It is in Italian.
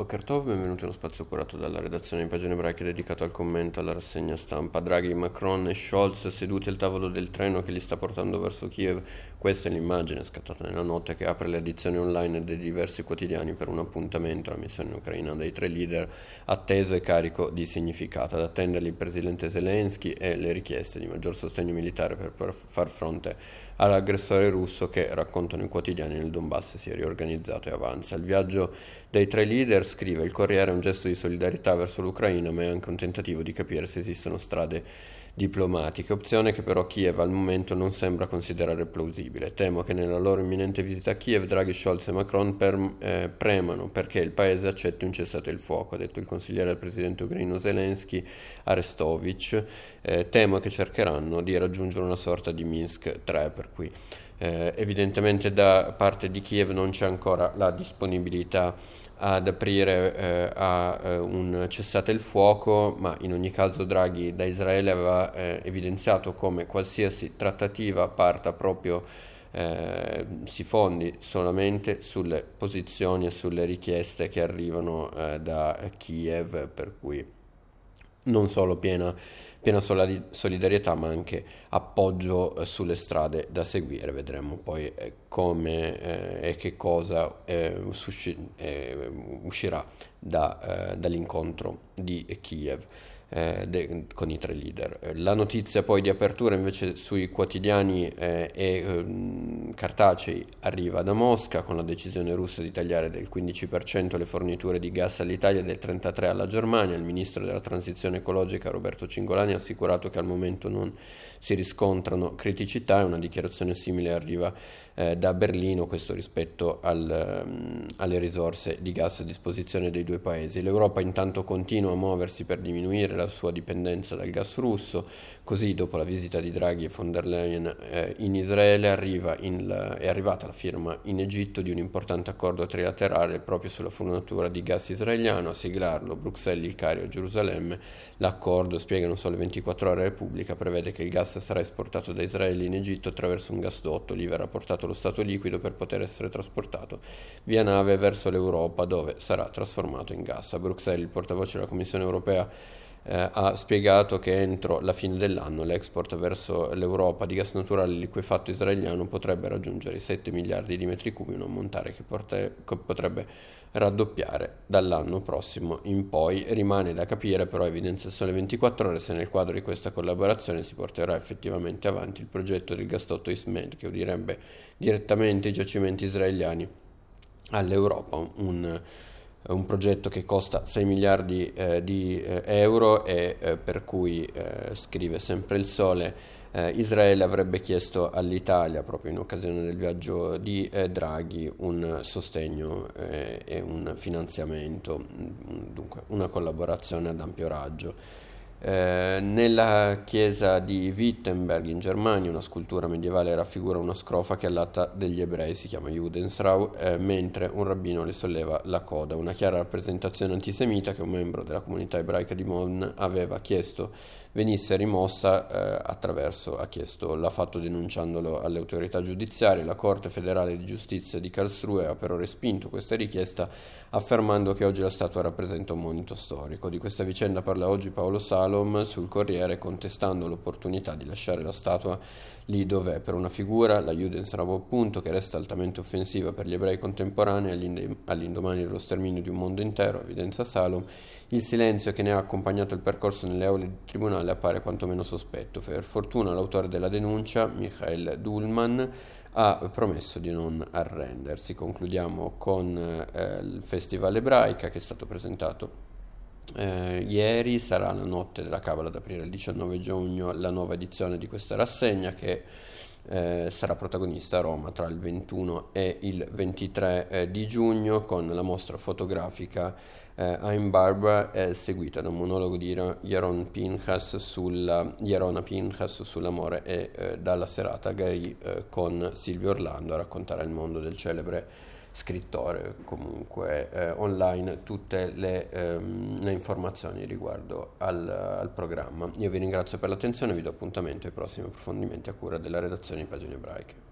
Boker Tov, benvenuti allo spazio curato dalla redazione di Pagine Ebraiche dedicato al commento alla rassegna stampa. Draghi, Macron e Scholz seduti al tavolo del treno che li sta portando verso Kiev. Questa è l'immagine scattata nella notte che apre le edizioni online dei diversi quotidiani per un appuntamento alla missione in Ucraina dei tre leader atteso e carico di significato. Ad attenderli il presidente Zelensky e le richieste di maggior sostegno militare per far fronte all'aggressore russo che, raccontano i quotidiani, nel Donbass si è riorganizzato e avanza. Il viaggio dei tre leader, scrive il Corriere, è un gesto di solidarietà verso l'Ucraina, ma è anche un tentativo di capire se esistono strade diplomatiche, opzione che però Kiev al momento non sembra considerare plausibile. Temo che nella loro imminente visita a Kiev Draghi, Scholz e Macron per, eh, premano perché il paese accetti un cessate il fuoco, ha detto il consigliere del presidente ucraino Zelensky Arestovic. Eh, temo che cercheranno di raggiungere una sorta di Minsk 3, per cui eh, evidentemente da parte di Kiev non c'è ancora la disponibilità ad aprire eh, a eh, un cessate il fuoco, ma in ogni caso Draghi da Israele aveva eh, evidenziato come qualsiasi trattativa parta proprio eh, si fondi solamente sulle posizioni e sulle richieste che arrivano eh, da Kiev, per cui non solo piena piena solidarietà ma anche appoggio eh, sulle strade da seguire. Vedremo poi eh, come eh, e che cosa uscirà da, dall'incontro di Kiev eh, de- con i tre leader. La notizia poi di apertura invece sui quotidiani eh, e eh, cartacei arriva da Mosca con la decisione russa di tagliare del 15% le forniture di gas all'Italia e del 33% alla Germania. Il ministro della transizione ecologica Roberto Cingolani ha assicurato che al momento non si riscontrano criticità e una dichiarazione simile arriva eh, da Berlino, questo rispetto al, um, alle risorse di gas a disposizione dei due paesi. L'Europa intanto continua a muoversi per diminuire la sua dipendenza dal gas russo, così dopo la visita di Draghi e von der Leyen eh, in Israele arriva in, è arrivata la firma in Egitto di un importante accordo trilaterale proprio sulla fornitura di gas israeliano, a siglarlo Bruxelles, il Cairo e Gerusalemme. L'accordo, spiegano solo 24 ore Repubblica, prevede che il gas sarà esportato da Israele in Egitto attraverso un gasdotto, lì verrà portato lo stato liquido per poter essere trasportato via nave verso l'Europa dove sarà trasformato in gas. A Bruxelles il portavoce della Commissione europea eh, ha spiegato che entro la fine dell'anno l'export verso l'Europa di gas naturale liquefatto israeliano potrebbe raggiungere i 7 miliardi di metri cubi, un ammontare che, che potrebbe raddoppiare dall'anno prossimo in poi. Rimane da capire però evidenzia sole 24 ore se nel quadro di questa collaborazione si porterà effettivamente avanti il progetto del gasdotto Ismed che unirebbe direttamente i giacimenti israeliani all'Europa, un un progetto che costa 6 miliardi eh, di eh, euro e eh, per cui, eh, scrive sempre il Sole, eh, Israele avrebbe chiesto all'Italia, proprio in occasione del viaggio di eh, Draghi, un sostegno e un finanziamento, mm, dunque una collaborazione ad ampio raggio. Eh, nella chiesa di Wittenberg in Germania una scultura medievale raffigura una scrofa che all'atta degli ebrei si chiama Judensrau, eh, mentre un rabbino le solleva la coda, una chiara rappresentazione antisemita che un membro della comunità ebraica di Bonn aveva chiesto venisse rimossa eh, attraverso, ha chiesto, l'ha fatto denunciandolo alle autorità giudiziarie, la Corte federale di giustizia di Karlsruhe ha però respinto questa richiesta affermando che oggi la statua rappresenta un monito storico. Di questa vicenda parla oggi Paolo Salom sul Corriere contestando l'opportunità di lasciare la statua lì dov'è per una figura, la Judensravo appunto, che resta altamente offensiva per gli ebrei contemporanei all'indomani dello sterminio di un mondo intero, evidenza Salom, il silenzio che ne ha accompagnato il percorso nelle aule di tribunale appare quantomeno sospetto. Per fortuna l'autore della denuncia, Michael Dulman, ha promesso di non arrendersi. Concludiamo con eh, il Festival Ebraica che è stato presentato eh, ieri sarà la notte della Cabala ad aprire il 19 giugno la nuova edizione di questa rassegna che eh, sarà protagonista a Roma tra il 21 e il 23 eh, di giugno con la mostra fotografica eh, I'm Barbara è seguita da un monologo di Yaron Pinchas sulla, Yarona Pinchas sull'amore e eh, dalla serata Gary eh, con Silvio Orlando a raccontare il mondo del celebre scrittore, comunque eh, online tutte le, ehm, le, informazioni riguardo al, al, programma. Io vi ringrazio per l'attenzione e vi do appuntamento ai prossimi approfondimenti a cura della redazione di Pagine Ebraiche.